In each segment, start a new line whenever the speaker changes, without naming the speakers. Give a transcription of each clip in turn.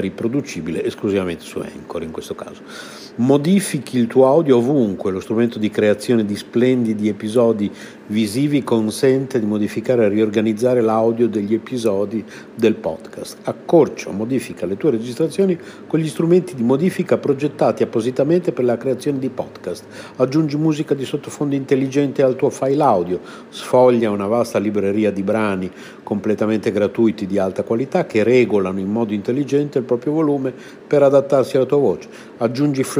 riproducibile esclusivamente su Anchor in questo caso. Modifichi il tuo audio ovunque, lo strumento di creazione di splendidi episodi visivi consente di modificare e riorganizzare l'audio degli episodi del podcast. Accorcia o modifica le tue registrazioni con gli strumenti di modifica progettati appositamente per la creazione di podcast. Aggiungi musica di sottofondo intelligente al tuo file audio, sfoglia una vasta libreria di brani completamente gratuiti di alta qualità che regolano in modo intelligente il proprio volume per adattarsi alla tua voce. Aggiungi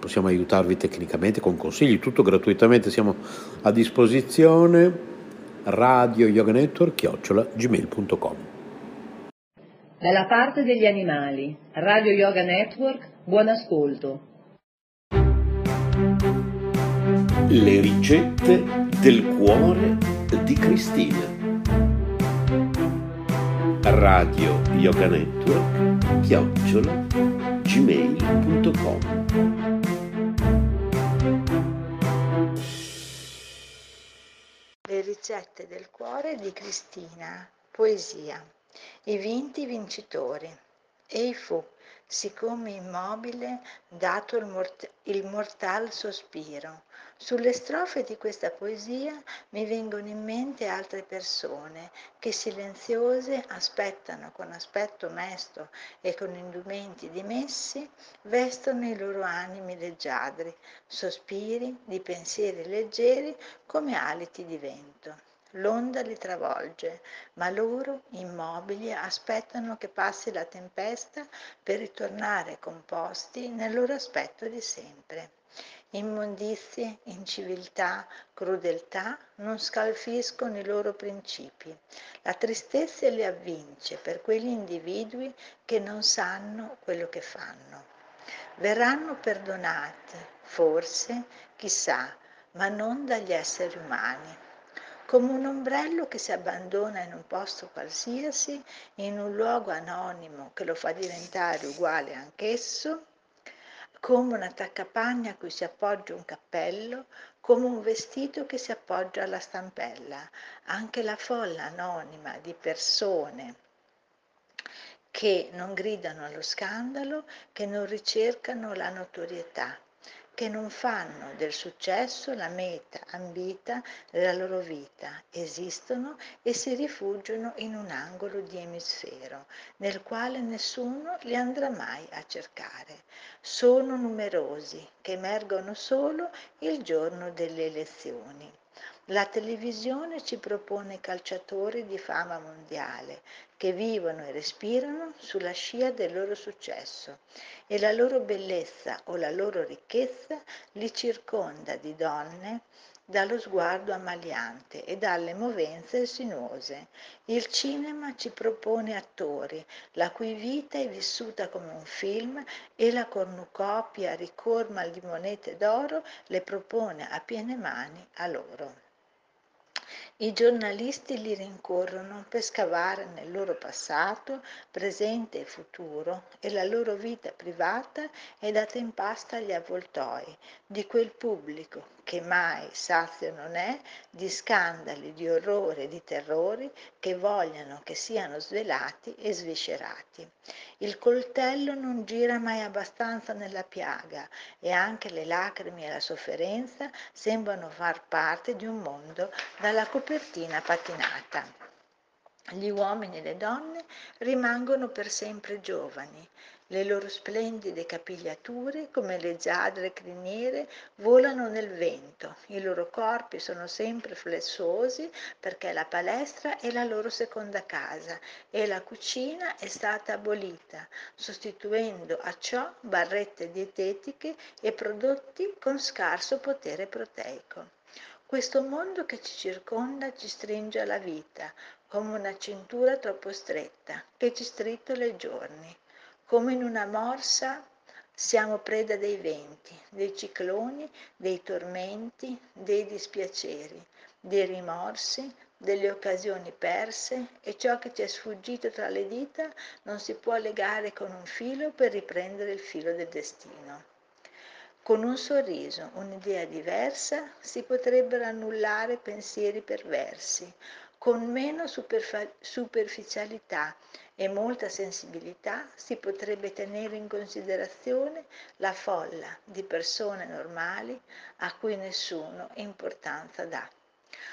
possiamo aiutarvi tecnicamente con consigli, tutto gratuitamente, siamo a disposizione radio yoga network chiocciola gmail.com
Dalla parte degli animali, Radio Yoga Network, buon ascolto.
Le ricette del cuore di Cristina. Radio Yoga Network chiocciola gmail.com
ricette del cuore di Cristina. Poesia. I vinti vincitori. Ei fu, siccome immobile, dato il, mort- il mortal sospiro. Sulle strofe di questa poesia mi vengono in mente altre persone che silenziose aspettano con aspetto mesto e con indumenti dimessi, vestono i loro animi leggiadri, sospiri di pensieri leggeri come aliti di vento. L'onda li travolge, ma loro, immobili, aspettano che passi la tempesta per ritornare composti nel loro aspetto di sempre. Immondizie, inciviltà, crudeltà non scalfiscono i loro principi. La tristezza li avvince per quegli individui che non sanno quello che fanno. Verranno perdonati, forse, chissà, ma non dagli esseri umani come un ombrello che si abbandona in un posto qualsiasi, in un luogo anonimo che lo fa diventare uguale anch'esso, come un attaccapanni a cui si appoggia un cappello, come un vestito che si appoggia alla stampella. Anche la folla anonima di persone che non gridano allo scandalo, che non ricercano la notorietà, che non fanno del successo la meta ambita della loro vita, esistono e si rifugiano in un angolo di emisfero nel quale nessuno li andrà mai a cercare. Sono numerosi che emergono solo il giorno delle elezioni. La televisione ci propone calciatori di fama mondiale che vivono e respirano sulla scia del loro successo e la loro bellezza o la loro ricchezza li circonda di donne dallo sguardo ammaliante e dalle movenze sinuose. Il cinema ci propone attori la cui vita è vissuta come un film e la cornucopia ricorma di monete d'oro le propone a piene mani a loro. I giornalisti li rincorrono per scavare nel loro passato, presente e futuro e la loro vita privata è data in pasta agli avvoltoi di quel pubblico che mai sazio non è di scandali, di orrori e di terrori che vogliono che siano svelati e sviscerati. Il coltello non gira mai abbastanza nella piaga e anche le lacrime e la sofferenza sembrano far parte di un mondo dalla copertina patinata. Gli uomini e le donne rimangono per sempre giovani, le loro splendide capigliature, come le giadre criniere, volano nel vento. I loro corpi sono sempre flessuosi perché la palestra è la loro seconda casa e la cucina è stata abolita, sostituendo a ciò barrette dietetiche e prodotti con scarso potere proteico. Questo mondo che ci circonda ci stringe alla vita, come una cintura troppo stretta, che ci stritola i giorni. Come in una morsa siamo preda dei venti, dei cicloni, dei tormenti, dei dispiaceri, dei rimorsi, delle occasioni perse e ciò che ci è sfuggito tra le dita non si può legare con un filo per riprendere il filo del destino. Con un sorriso, un'idea diversa, si potrebbero annullare pensieri perversi, con meno superficialità e molta sensibilità si potrebbe tenere in considerazione la folla di persone normali a cui nessuno importanza dà.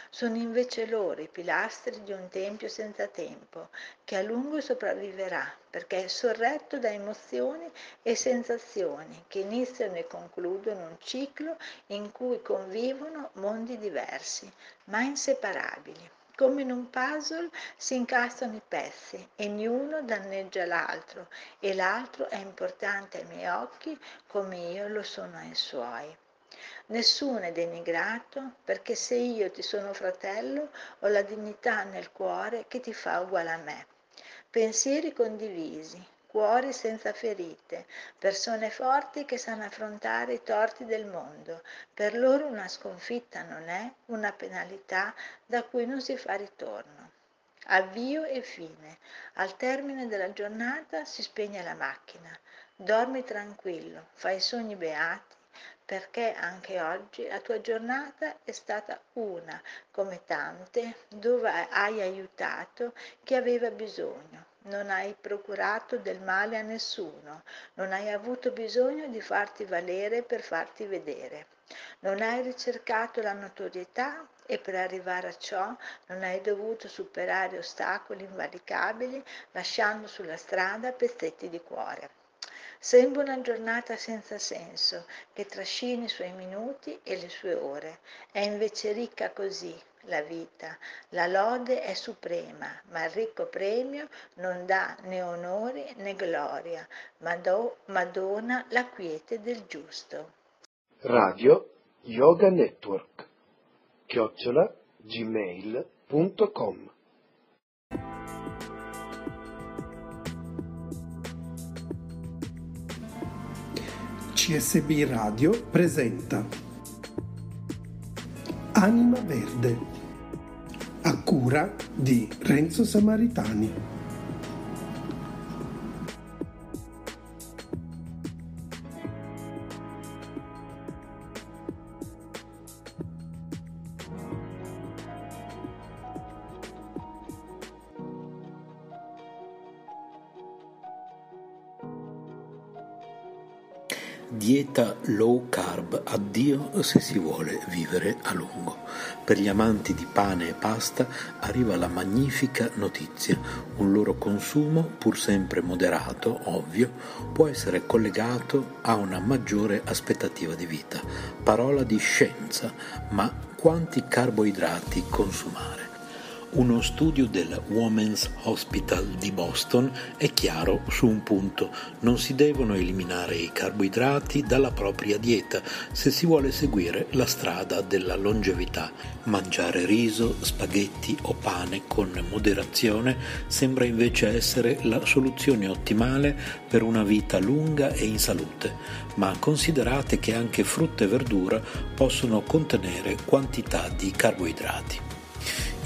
Sono invece loro i pilastri di un tempio senza tempo, che a lungo sopravviverà perché è sorretto da emozioni e sensazioni che iniziano e concludono un ciclo in cui convivono mondi diversi, ma inseparabili. Come in un puzzle si incastrano i pezzi e ognuno danneggia l'altro e l'altro è importante ai miei occhi come io lo sono ai suoi. Nessuno è denigrato perché se io ti sono fratello ho la dignità nel cuore che ti fa uguale a me. Pensieri condivisi, cuori senza ferite, persone forti che sanno affrontare i torti del mondo. Per loro una sconfitta non è una penalità da cui non si fa ritorno. Avvio e fine. Al termine della giornata si spegne la macchina. Dormi tranquillo, fai sogni beati, perché anche oggi la tua giornata è stata una, come tante, dove hai aiutato chi aveva bisogno non hai procurato del male a nessuno, non hai avuto bisogno di farti valere per farti vedere, non hai ricercato la notorietà e per arrivare a ciò non hai dovuto superare ostacoli invalicabili lasciando sulla strada pezzetti di cuore. Sembra una giornata senza senso che trascina i suoi minuti e le sue ore. È invece ricca così, la vita. La lode è suprema, ma il ricco premio non dà né onori né gloria, ma, do, ma dona la quiete del giusto.
Radio Yoga Network chiocciola gmail.com CSB Radio presenta Anima Verde a cura di Renzo Samaritani.
Addio se si vuole vivere a lungo. Per gli amanti di pane e pasta arriva la magnifica notizia. Un loro consumo, pur sempre moderato, ovvio, può essere collegato a una maggiore aspettativa di vita. Parola di scienza, ma quanti carboidrati consumare? Uno studio del Women's Hospital di Boston è chiaro su un punto, non si devono eliminare i carboidrati dalla propria dieta se si vuole seguire la strada della longevità. Mangiare riso, spaghetti o pane con moderazione sembra invece essere la soluzione ottimale per una vita lunga e in salute, ma considerate che anche frutta e verdura possono contenere quantità di carboidrati.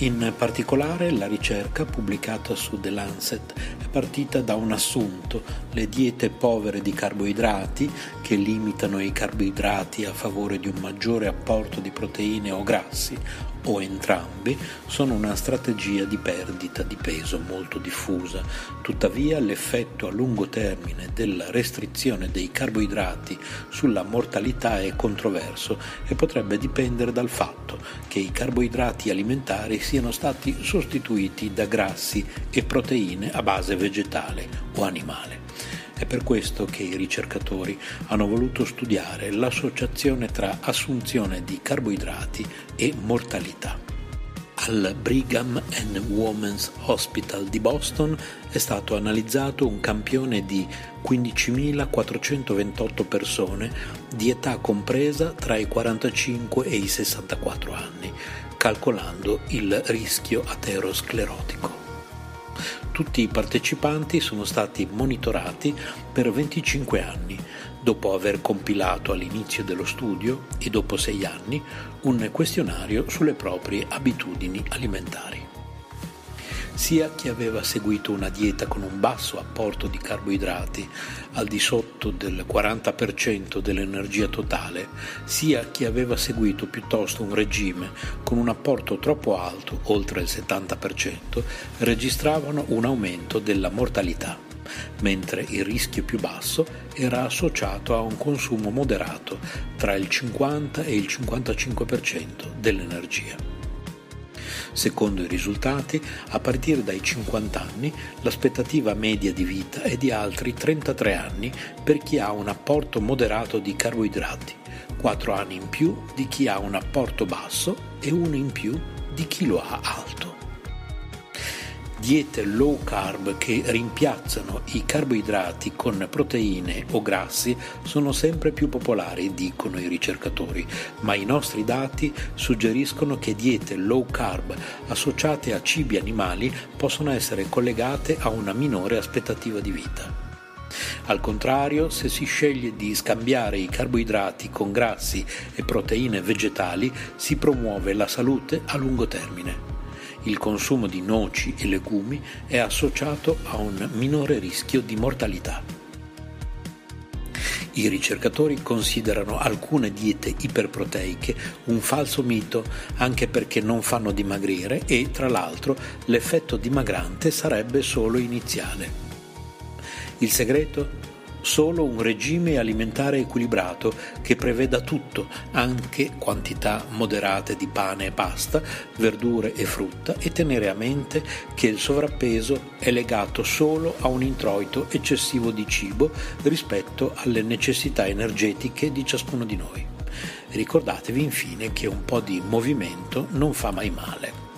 In particolare la ricerca pubblicata su The Lancet è partita da un assunto, le diete povere di carboidrati, che limitano i carboidrati a favore di un maggiore apporto di proteine o grassi, o entrambi, sono una strategia di perdita di peso molto diffusa. Tuttavia l'effetto a lungo termine della restrizione dei carboidrati sulla mortalità è controverso e potrebbe dipendere dal fatto che i carboidrati alimentari siano stati sostituiti da grassi e proteine a base vegetale o animale. È per questo che i ricercatori hanno voluto studiare l'associazione tra assunzione di carboidrati e mortalità. Al Brigham and Women's Hospital di Boston è stato analizzato un campione di 15.428 persone di età compresa tra i 45 e i 64 anni, calcolando il rischio aterosclerotico. Tutti i partecipanti sono stati monitorati per 25 anni, dopo aver compilato all'inizio dello studio e dopo sei anni un questionario sulle proprie abitudini alimentari sia chi aveva seguito una dieta con un basso apporto di carboidrati al di sotto del 40% dell'energia totale, sia chi aveva seguito piuttosto un regime con un apporto troppo alto, oltre il 70%, registravano un aumento della mortalità, mentre il rischio più basso era associato a un consumo moderato tra il 50 e il 55% dell'energia. Secondo i risultati, a partire dai 50 anni l'aspettativa media di vita è di altri 33 anni per chi ha un apporto moderato di carboidrati, 4 anni in più di chi ha un apporto basso e 1 in più di chi lo ha alto diete low carb che rimpiazzano i carboidrati con proteine o grassi sono sempre più popolari, dicono i ricercatori, ma i nostri dati suggeriscono che diete low carb associate a cibi animali possono essere collegate a una minore aspettativa di vita. Al contrario, se si sceglie di scambiare i carboidrati con grassi e proteine vegetali, si promuove la salute a lungo termine il consumo di noci e legumi è associato a un minore rischio di mortalità. I ricercatori considerano alcune diete iperproteiche un falso mito anche perché non fanno dimagrire e, tra l'altro, l'effetto dimagrante sarebbe solo iniziale. Il segreto? Solo un regime alimentare equilibrato che preveda tutto, anche quantità moderate di pane e pasta, verdure e frutta e tenere a mente che il sovrappeso è legato solo a un introito eccessivo di cibo rispetto alle necessità energetiche di ciascuno di noi. Ricordatevi infine che un po' di movimento non fa mai male.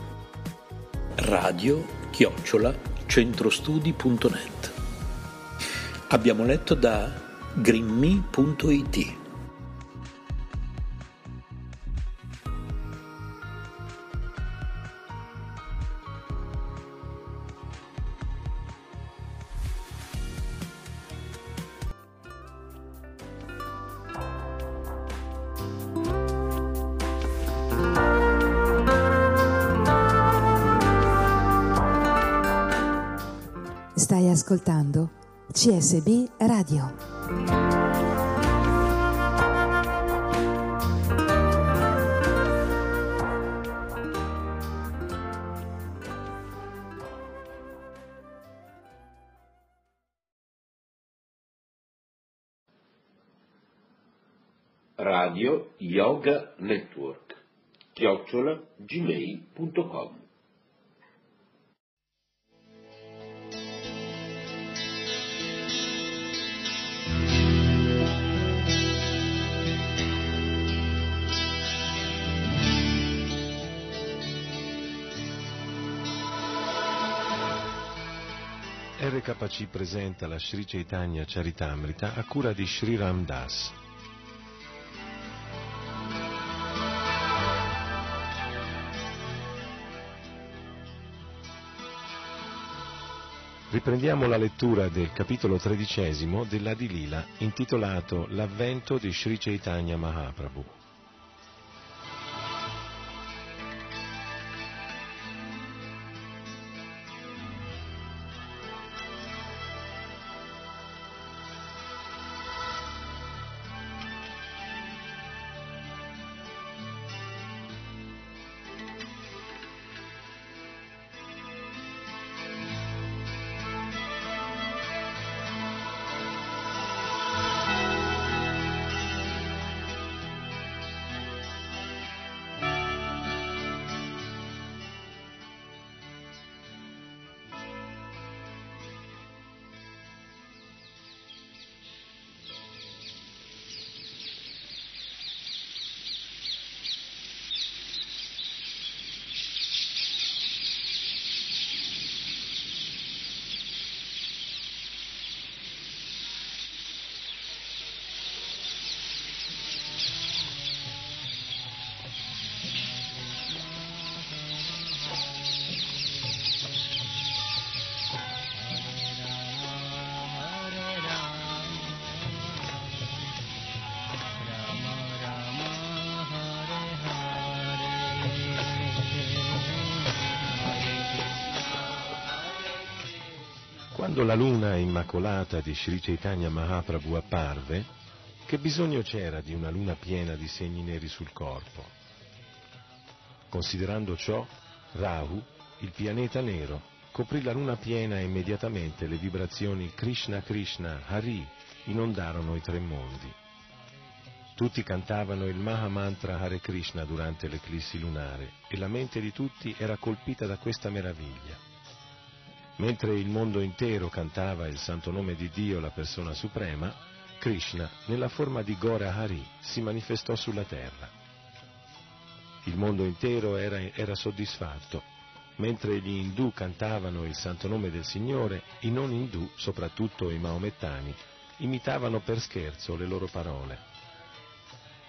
Radio chiocciola centrostudi.net Abbiamo letto da grimmy.it
CSB Radio.
Radio Yoga Network chiocciola gmail.com
RKC presenta la Sri Chaitanya Charitamrita a cura di Sri Ram Das. Riprendiamo la lettura del capitolo tredicesimo dell'Adilila intitolato L'avvento di Sri Chaitanya Mahaprabhu. Quando la luna immacolata di Sri Chaitanya Mahaprabhu apparve, che bisogno c'era di una luna piena di segni neri sul corpo? Considerando ciò, Rahu, il pianeta nero, coprì la luna piena e immediatamente le vibrazioni Krishna Krishna Hari inondarono i tre mondi. Tutti cantavano il Mahamantra Hare Krishna durante l'eclissi lunare e la mente di tutti era colpita da questa meraviglia. Mentre il mondo intero cantava il santo nome di Dio, la persona suprema, Krishna, nella forma di Gora Hari, si manifestò sulla terra. Il mondo intero era, era soddisfatto. Mentre gli indù cantavano il santo nome del Signore, i non indù, soprattutto i maomettani, imitavano per scherzo le loro parole.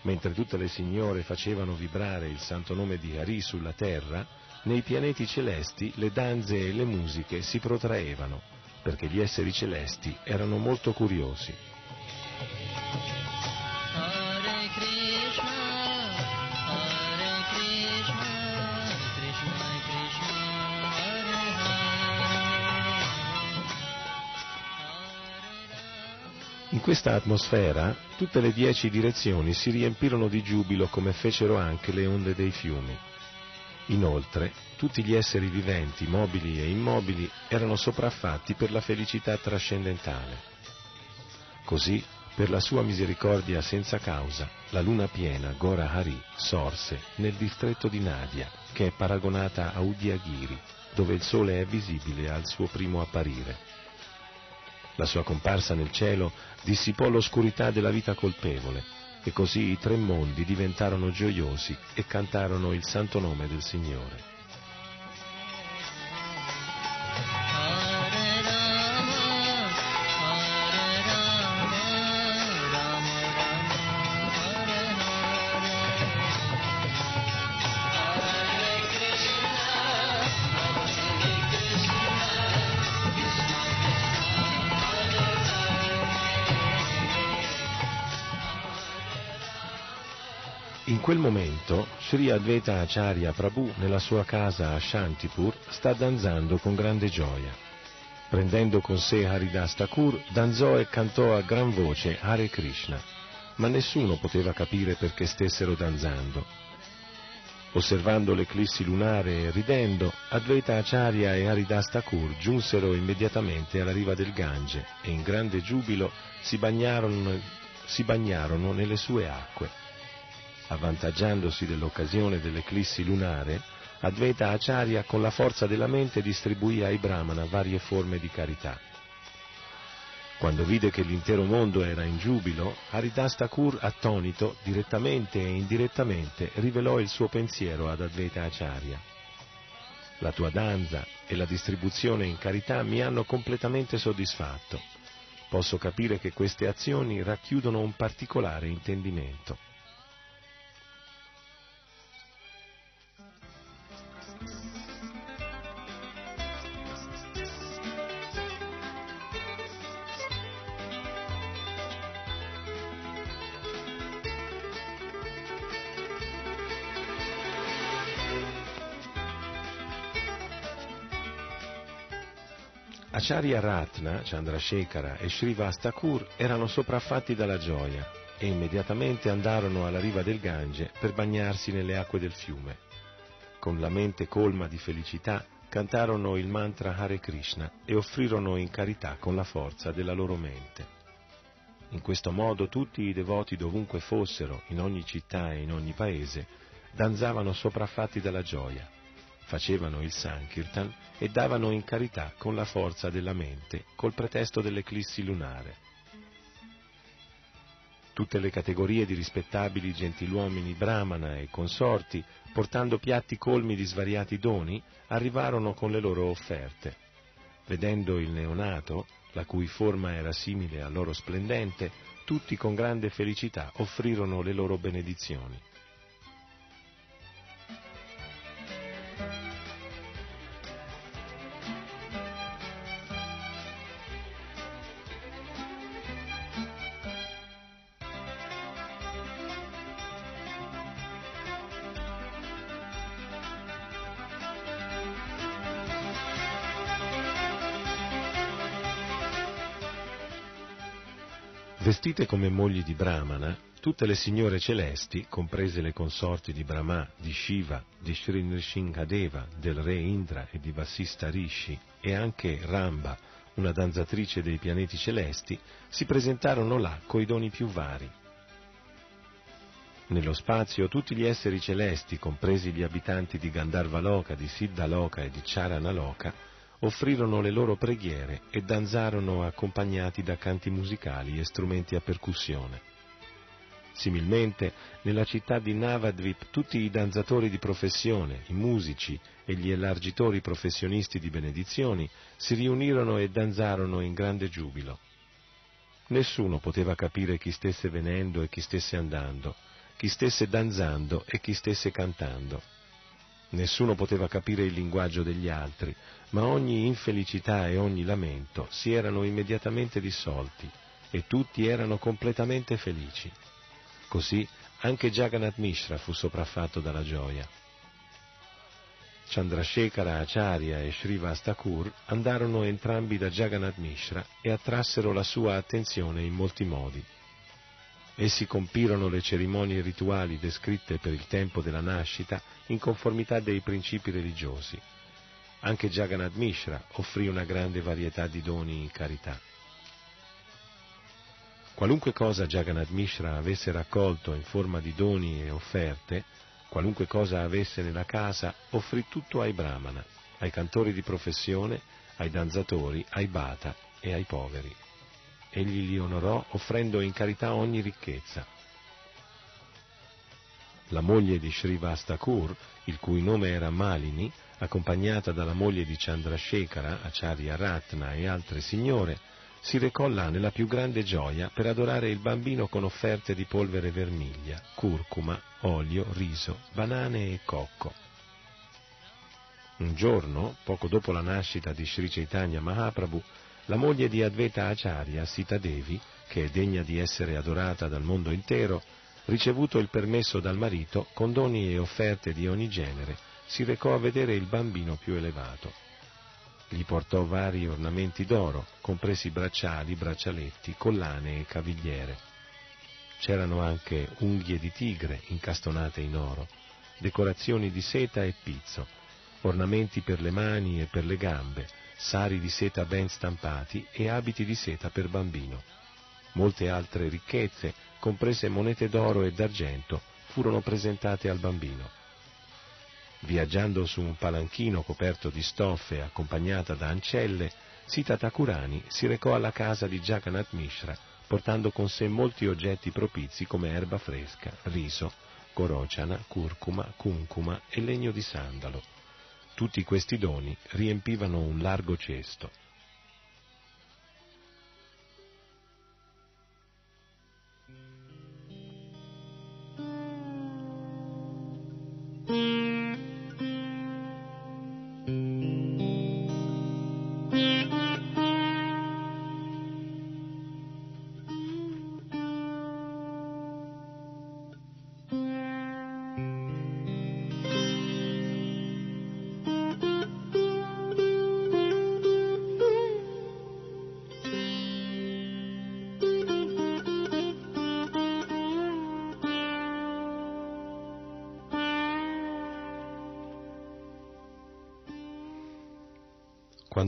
Mentre tutte le signore facevano vibrare il santo nome di Hari sulla terra, nei pianeti celesti le danze e le musiche si protraevano, perché gli esseri celesti erano molto curiosi. In questa atmosfera tutte le dieci direzioni si riempirono di giubilo come fecero anche le onde dei fiumi. Inoltre, tutti gli esseri viventi, mobili e immobili, erano sopraffatti per la felicità trascendentale. Così, per la sua misericordia senza causa, la luna piena, Gora Hari, sorse nel distretto di Nadia, che è paragonata a Udiagiri, dove il sole è visibile al suo primo apparire. La sua comparsa nel cielo dissipò l'oscurità della vita colpevole, E così i tre mondi diventarono gioiosi e cantarono il santo nome del Signore. In quel momento Sri Advaita Acharya Prabhu nella sua casa a Shantipur sta danzando con grande gioia. Prendendo con sé Haridas Thakur, danzò e cantò a gran voce Hare Krishna, ma nessuno poteva capire perché stessero danzando. Osservando l'eclissi lunare e ridendo, Advaita Acharya e Haridas Thakur giunsero immediatamente alla riva del Gange e in grande giubilo si bagnarono, si bagnarono nelle sue acque avvantaggiandosi dell'occasione dell'eclissi lunare, Advaita Acharya con la forza della mente distribuì ai Brahmana varie forme di carità. Quando vide che l'intero mondo era in giubilo, Haridas Thakur, attonito, direttamente e indirettamente, rivelò il suo pensiero ad Advaita Acharya. La tua danza e la distribuzione in carità mi hanno completamente soddisfatto. Posso capire che queste azioni racchiudono un particolare intendimento. Acharya Ratna, Chandrasekhara e Srivastakur erano sopraffatti dalla gioia e immediatamente andarono alla riva del Gange per bagnarsi nelle acque del fiume. Con la mente colma di felicità cantarono il mantra Hare Krishna e offrirono in carità con la forza della loro mente. In questo modo tutti i devoti dovunque fossero, in ogni città e in ogni paese, danzavano sopraffatti dalla gioia facevano il Sankirtan e davano in carità con la forza della mente, col pretesto dell'eclissi lunare. Tutte le categorie di rispettabili gentiluomini brahmana e consorti, portando piatti colmi di svariati doni, arrivarono con le loro offerte. Vedendo il neonato, la cui forma era simile al loro splendente, tutti con grande felicità offrirono le loro benedizioni. Vestite come mogli di Brahmana, tutte le signore celesti, comprese le consorti di Brahma, di Shiva, di Sri Nrsingadeva, del re Indra e di Vassista Rishi, e anche Ramba, una danzatrice dei pianeti celesti, si presentarono là coi doni più vari. Nello spazio tutti gli esseri celesti, compresi gli abitanti di Gandharvaloka, di Siddhaloka e di Charanaloka, offrirono le loro preghiere e danzarono accompagnati da canti musicali e strumenti a percussione. Similmente, nella città di Navadvip tutti i danzatori di professione, i musici e gli elargitori professionisti di benedizioni si riunirono e danzarono in grande giubilo. Nessuno poteva capire chi stesse venendo e chi stesse andando, chi stesse danzando e chi stesse cantando. Nessuno poteva capire il linguaggio degli altri, ma ogni infelicità e ogni lamento si erano immediatamente dissolti e tutti erano completamente felici. Così anche Jagannath Mishra fu sopraffatto dalla gioia. Chandrasekhara Acharya e Srivastakur andarono entrambi da Jagannath Mishra e attrassero la sua attenzione in molti modi. Essi compirono le cerimonie rituali descritte per il tempo della nascita in conformità dei principi religiosi. Anche Jagannath Mishra offrì una grande varietà di doni in carità. Qualunque cosa Jagannath Mishra avesse raccolto in forma di doni e offerte, qualunque cosa avesse nella casa, offrì tutto ai brahmana, ai cantori di professione, ai danzatori, ai bata e ai poveri egli li onorò offrendo in carità ogni ricchezza. la moglie di Srivastakur, il cui nome era Malini, accompagnata dalla moglie di Chandrasekhara, Acharya Ratna e altre signore, si recò là nella più grande gioia per adorare il bambino con offerte di polvere vermiglia, curcuma, olio, riso, banane e cocco. Un giorno, poco dopo la nascita di Sri Chaitanya Mahaprabhu, la moglie di Advaita Acharya, Sita Devi, che è degna di essere adorata dal mondo intero, ricevuto il permesso dal marito, con doni e offerte di ogni genere, si recò a vedere il bambino più elevato. Gli portò vari ornamenti d'oro, compresi bracciali, braccialetti, collane e cavigliere. C'erano anche unghie di tigre incastonate in oro, decorazioni di seta e pizzo, ornamenti per le mani e per le gambe, sari di seta ben stampati e abiti di seta per bambino. Molte altre ricchezze, comprese monete d'oro e d'argento, furono presentate al bambino. Viaggiando su un palanchino coperto di stoffe accompagnata da ancelle, Sita Thakurani si recò alla casa di Jagannath Mishra, portando con sé molti oggetti propizi come erba fresca, riso, corociana, curcuma, cuncuma e legno di sandalo. Tutti questi doni riempivano un largo cesto.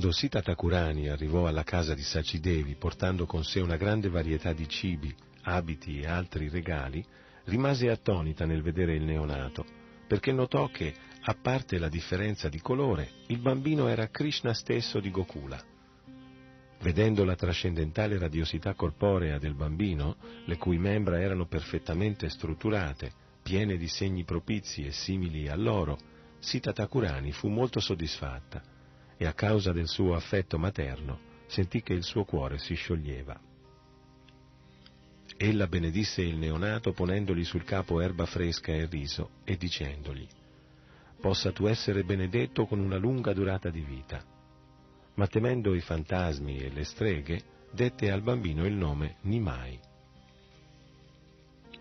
Quando Sita Thakurani arrivò alla casa di Sacidevi portando con sé una grande varietà di cibi, abiti e altri regali, rimase attonita nel vedere il neonato, perché notò che, a parte la differenza di colore, il bambino era Krishna stesso di Gokula. Vedendo la trascendentale radiosità corporea del bambino, le cui membra erano perfettamente strutturate, piene di segni propizi e simili all'oro, Sita Thakurani fu molto soddisfatta e a causa del suo affetto materno sentì che il suo cuore si scioglieva. Ella benedisse il neonato ponendogli sul capo erba fresca e riso e dicendogli Possa tu essere benedetto con una lunga durata di vita. Ma temendo i fantasmi e le streghe, dette al bambino il nome Nimai.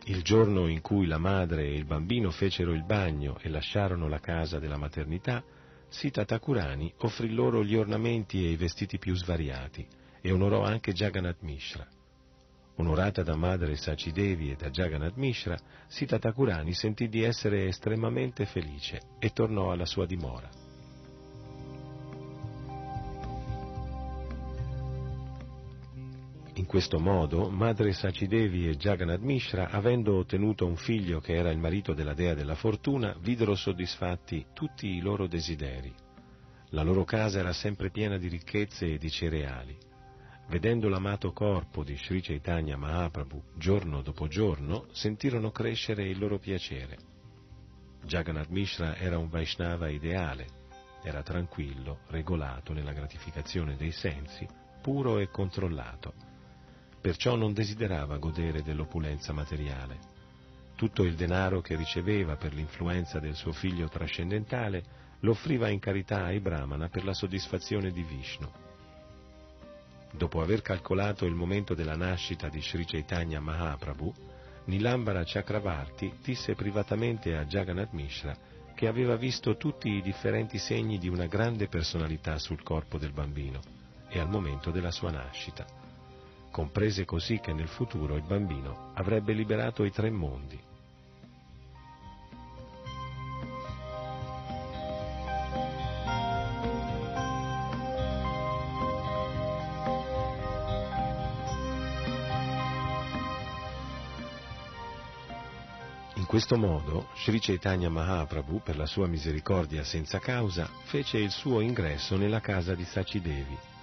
Il giorno in cui la madre e il bambino fecero il bagno e lasciarono la casa della maternità, Sita Thakurani offrì loro gli ornamenti e i vestiti più svariati e onorò anche Jagannath Mishra. Onorata da madre Sacidevi e da Jagannath Mishra, Sita Thakurani sentì di essere estremamente felice e tornò alla sua dimora. In questo modo, madre Sacidevi e Jagannath Mishra, avendo ottenuto un figlio che era il marito della dea della fortuna, videro soddisfatti tutti i loro desideri. La loro casa era sempre piena di ricchezze e di cereali. Vedendo l'amato corpo di Sri Chaitanya Mahaprabhu giorno dopo giorno, sentirono crescere il loro piacere. Jagannath Mishra era un Vaishnava ideale, era tranquillo, regolato nella gratificazione dei sensi, puro e controllato perciò non desiderava godere dell'opulenza materiale. Tutto il denaro che riceveva per l'influenza del suo figlio trascendentale lo offriva in carità ai Brahmana per la soddisfazione di Vishnu. Dopo aver calcolato il momento della nascita di Sri Chaitanya Mahaprabhu, Nilambara Chakravarti disse privatamente a Jagannath Mishra che aveva visto tutti i differenti segni di una grande personalità sul corpo del bambino e al momento della sua nascita comprese così che nel futuro il bambino avrebbe liberato i tre mondi. In questo modo, Sri Chaitanya Mahaprabhu, per la sua misericordia senza causa, fece il suo ingresso nella casa di Sacidevi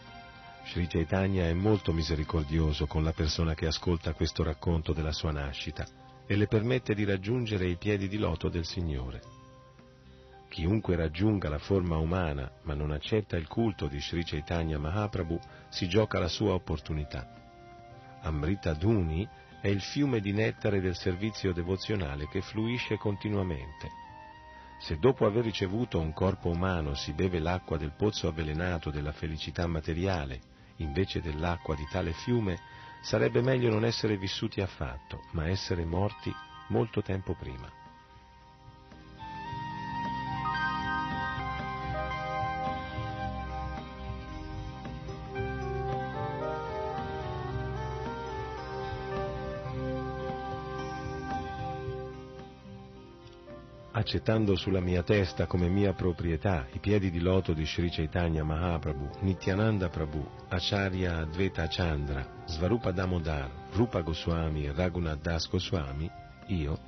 Sri Chaitanya è molto misericordioso con la persona che ascolta questo racconto della sua nascita e le permette di raggiungere i piedi di loto del Signore. Chiunque raggiunga la forma umana ma non accetta il culto di Sri Chaitanya Mahaprabhu si gioca la sua opportunità. Amrita Duni è il fiume di nettare del servizio devozionale che fluisce continuamente. Se dopo aver ricevuto un corpo umano si beve l'acqua del pozzo avvelenato della felicità materiale invece dell'acqua di tale fiume, sarebbe meglio non essere vissuti affatto, ma essere morti molto tempo prima. Accettando sulla mia testa come mia proprietà i piedi di loto di Sri Chaitanya Mahaprabhu, Nityananda Prabhu, Acharya Advaita Chandra, Svarupa Damodar, Rupa Goswami e Raghunath Das Goswami, io,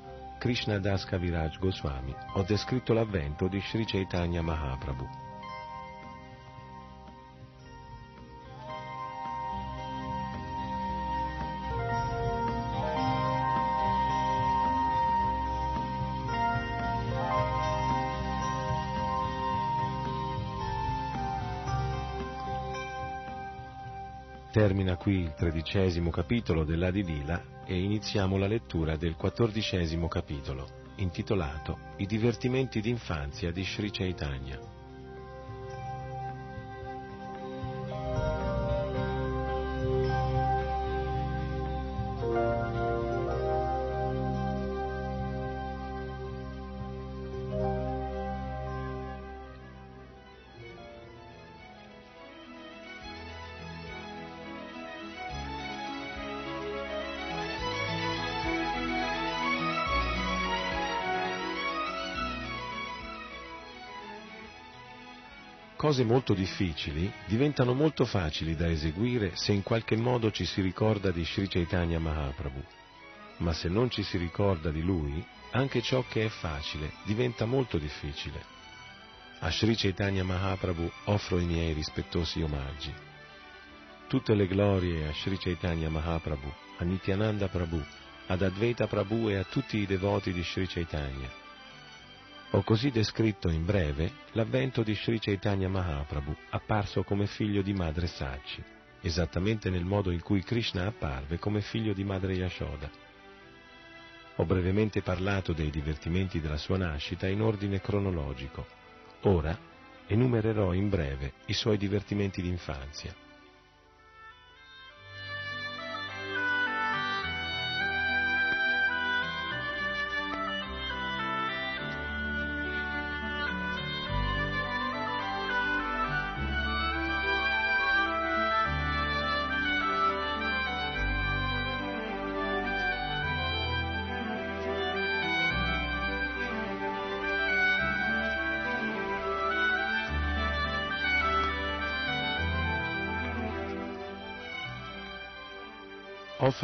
Krishna Das Kaviraj Goswami, ho descritto l'avvento di Sri Chaitanya Mahaprabhu. Termina qui il tredicesimo capitolo dell'Adivila e iniziamo la lettura del quattordicesimo capitolo, intitolato I divertimenti d'infanzia di Sri Chaitanya. Cose molto difficili diventano molto facili da eseguire se in qualche modo ci si ricorda di Sri Chaitanya Mahaprabhu. Ma se non ci si ricorda di lui, anche ciò che è facile diventa molto difficile. A Sri Chaitanya Mahaprabhu offro i miei rispettosi omaggi. Tutte le glorie a Sri Chaitanya Mahaprabhu, a Nityananda Prabhu, ad Advaita Prabhu e a tutti i devoti di Sri Chaitanya ho così descritto in breve l'avvento di Sri Chaitanya Mahaprabhu, apparso come figlio di madre Sachi, esattamente nel modo in cui Krishna apparve come figlio di madre Yashoda. Ho brevemente parlato dei divertimenti della sua nascita in ordine cronologico. Ora enumererò in breve i suoi divertimenti d'infanzia.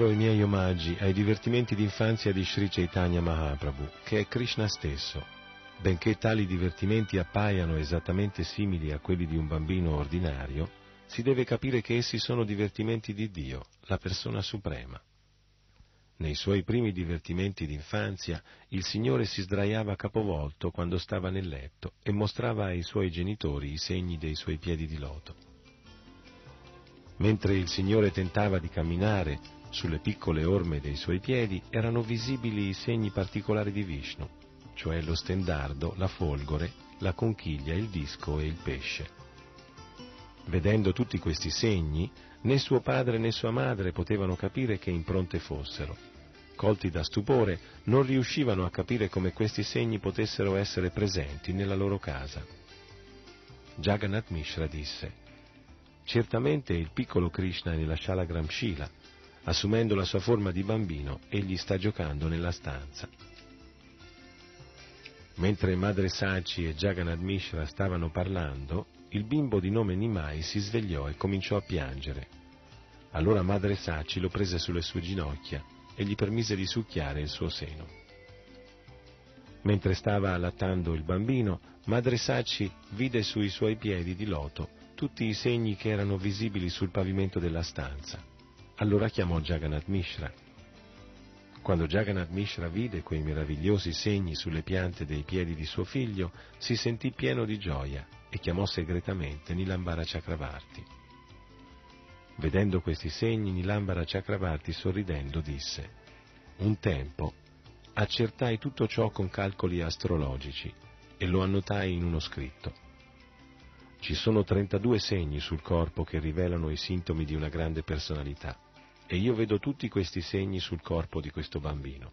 Offro i miei omaggi ai divertimenti d'infanzia di Sri Chaitanya Mahaprabhu, che è Krishna stesso. Benché tali divertimenti appaiano esattamente simili a quelli di un bambino ordinario, si deve capire che essi sono divertimenti di Dio, la persona suprema. Nei suoi primi divertimenti d'infanzia il Signore si sdraiava capovolto quando stava nel letto e mostrava ai suoi genitori i segni dei suoi piedi di loto. Mentre il Signore tentava di camminare, sulle piccole orme dei suoi piedi erano visibili i segni particolari di Vishnu, cioè lo stendardo, la folgore, la conchiglia, il disco e il pesce. Vedendo tutti questi segni, né suo padre né sua madre potevano capire che impronte fossero. Colti da stupore, non riuscivano a capire come questi segni potessero essere presenti nella loro casa. Jagannath Mishra disse, Certamente il piccolo Krishna è nella Shalagram Shila, assumendo la sua forma di bambino, egli sta giocando nella stanza. Mentre Madre Saci e Jagannath Mishra stavano parlando, il bimbo di nome Nimai si svegliò e cominciò a piangere. Allora Madre Saci lo prese sulle sue ginocchia e gli permise di succhiare il suo seno. Mentre stava allattando il bambino, Madre Saci vide sui suoi piedi di loto tutti i segni che erano visibili sul pavimento della stanza allora chiamò Jagannath Mishra. Quando Jagannath Mishra vide quei meravigliosi segni sulle piante dei piedi di suo figlio, si sentì pieno di gioia e chiamò segretamente Nilambara Chakravarti. Vedendo questi segni, Nilambara Chakravarti sorridendo disse Un tempo accertai tutto ciò con calcoli astrologici e lo annotai in uno scritto. Ci sono 32 segni sul corpo che rivelano i sintomi di una grande personalità e io vedo tutti questi segni sul corpo di questo bambino.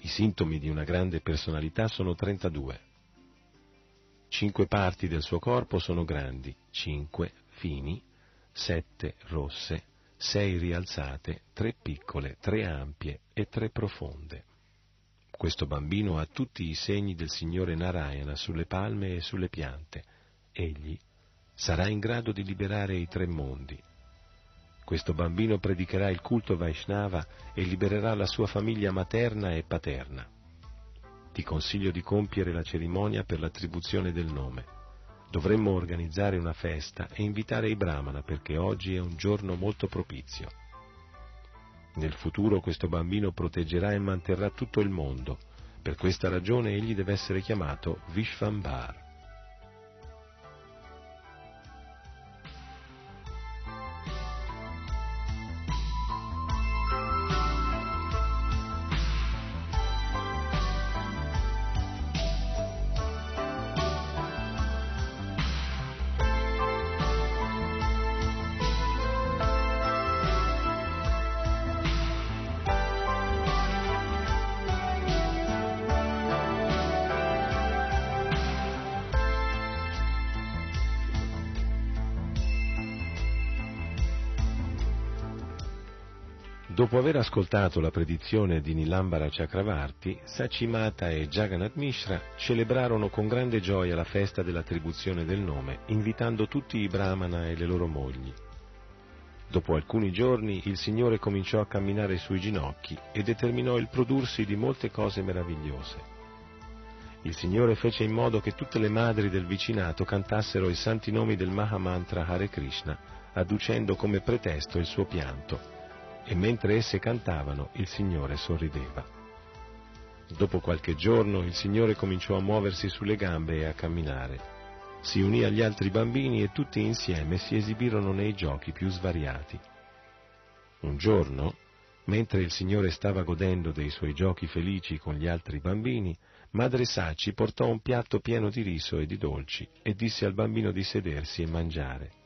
I sintomi di una grande personalità sono 32. Cinque parti del suo corpo sono grandi, cinque fini, sette rosse, sei rialzate, tre piccole, tre ampie e tre profonde. Questo bambino ha tutti i segni del Signore Narayana sulle palme e sulle piante. Egli sarà in grado di liberare i tre mondi, questo bambino predicherà il culto Vaishnava e libererà la sua famiglia materna e paterna. Ti consiglio di compiere la cerimonia per l'attribuzione del nome. Dovremmo organizzare una festa e invitare i Brahmana perché oggi è un giorno molto propizio. Nel futuro questo bambino proteggerà e manterrà tutto il mondo. Per questa ragione egli deve essere chiamato Vishvambar. Dopo aver ascoltato la predizione di Nilambara Chakravarti, Sachimata e Jagannath Mishra celebrarono con grande gioia la festa dell'attribuzione del nome, invitando tutti i brahmana e le loro mogli. Dopo alcuni giorni il Signore cominciò a camminare sui ginocchi e determinò il prodursi di molte cose meravigliose. Il Signore fece in modo che tutte le madri del vicinato cantassero i santi nomi del Mahamantra Hare Krishna, adducendo come pretesto il suo pianto e mentre esse cantavano il Signore sorrideva. Dopo qualche giorno il Signore cominciò a muoversi sulle gambe e a camminare. Si unì agli altri bambini e tutti insieme si esibirono nei giochi più svariati. Un giorno, mentre il Signore stava godendo dei suoi giochi felici con gli altri bambini, Madre Saci portò un piatto pieno di riso e di dolci e disse al bambino di sedersi e mangiare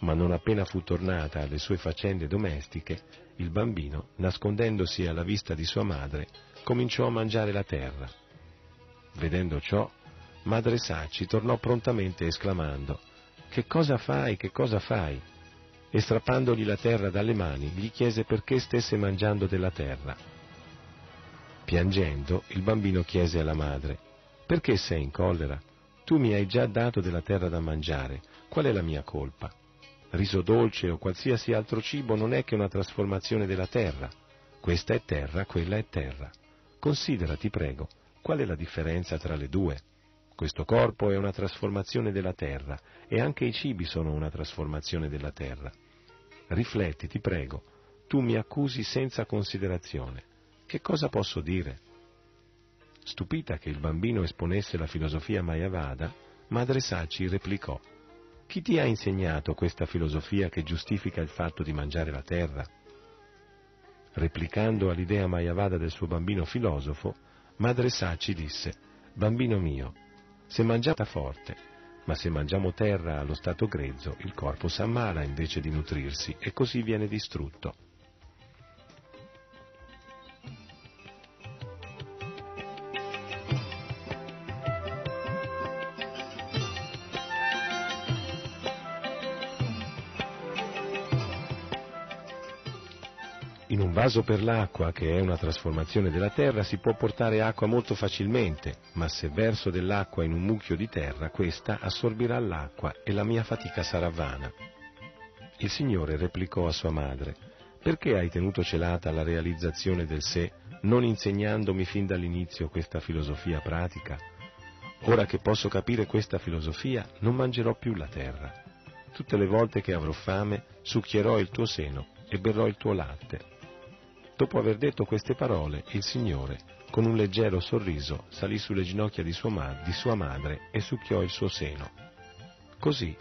ma non appena fu tornata alle sue faccende domestiche, il bambino, nascondendosi alla vista di sua madre, cominciò a mangiare la terra. Vedendo ciò, madre Sacci tornò prontamente esclamando Che cosa fai, che cosa fai? E strappandogli la terra dalle mani, gli chiese perché stesse mangiando della terra. Piangendo, il bambino chiese alla madre Perché sei in collera? Tu mi hai già dato della terra da mangiare, qual è la mia colpa? Riso dolce o qualsiasi altro cibo non è che una trasformazione della terra. Questa è terra, quella è terra. Considera, ti prego, qual è la differenza tra le due? Questo corpo è una trasformazione della terra e anche i cibi sono una trasformazione della terra. Rifletti, ti prego, tu mi accusi senza considerazione. Che cosa posso dire? Stupita che il bambino esponesse la filosofia Mayavada, Madre Saci replicò chi ti ha insegnato questa filosofia che giustifica il fatto di mangiare la terra? Replicando all'idea Mayavada del suo bambino filosofo, Madre Saci disse, Bambino mio, se mangiata forte, ma se mangiamo terra allo stato grezzo, il corpo s'ammala invece di nutrirsi e così viene distrutto. In un vaso per l'acqua, che è una trasformazione della terra, si può portare acqua molto facilmente, ma se verso dell'acqua in un mucchio di terra, questa assorbirà l'acqua e la mia fatica sarà vana. Il Signore replicò a sua madre, perché hai tenuto celata la realizzazione del sé, non insegnandomi fin dall'inizio questa filosofia pratica? Ora che posso capire questa filosofia, non mangerò più la terra. Tutte le volte che avrò fame, succhierò il tuo seno e berrò il tuo latte Dopo aver detto queste parole, il Signore, con un leggero sorriso, salì sulle ginocchia di sua, ma- di sua madre e succhiò il suo seno. Così,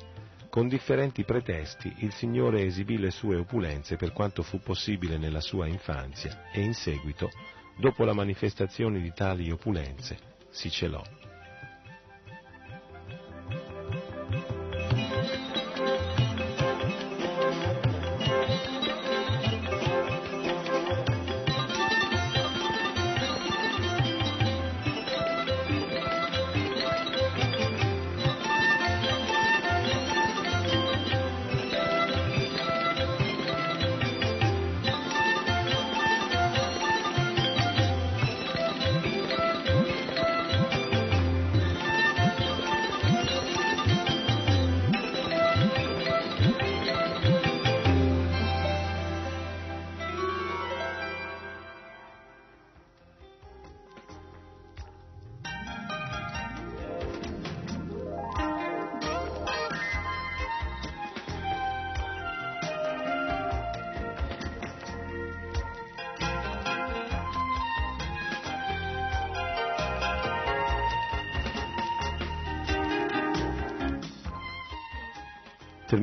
con differenti pretesti, il Signore esibì le sue opulenze per quanto fu possibile nella sua infanzia e in seguito, dopo la manifestazione di tali opulenze, si celò.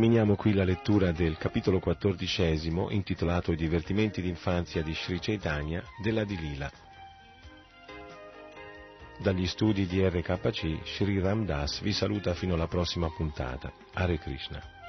Terminiamo qui la lettura del capitolo quattordicesimo intitolato I divertimenti d'infanzia di Sri Chaitanya della Dilila. Dagli studi di RKC, Sri Ramdas vi saluta fino alla prossima puntata. Hare Krishna.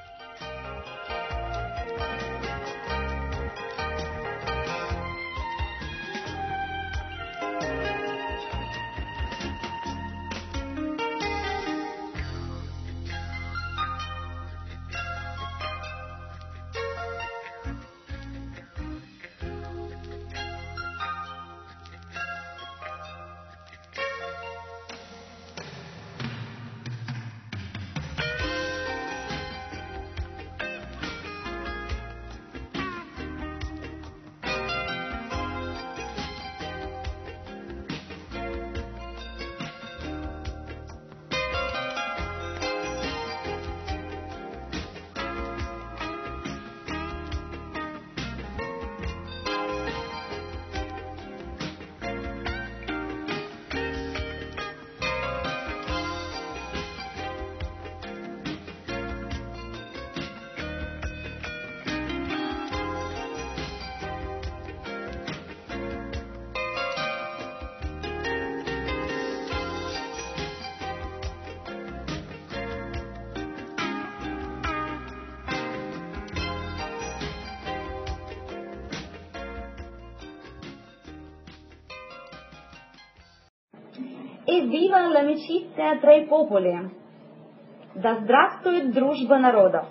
Evviva l'amicizia tra i popoli! Да здравствует дружба народов!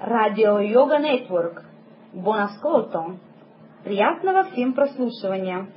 Радио Йога Нетворк. Ascolto! Приятного всем прослушивания!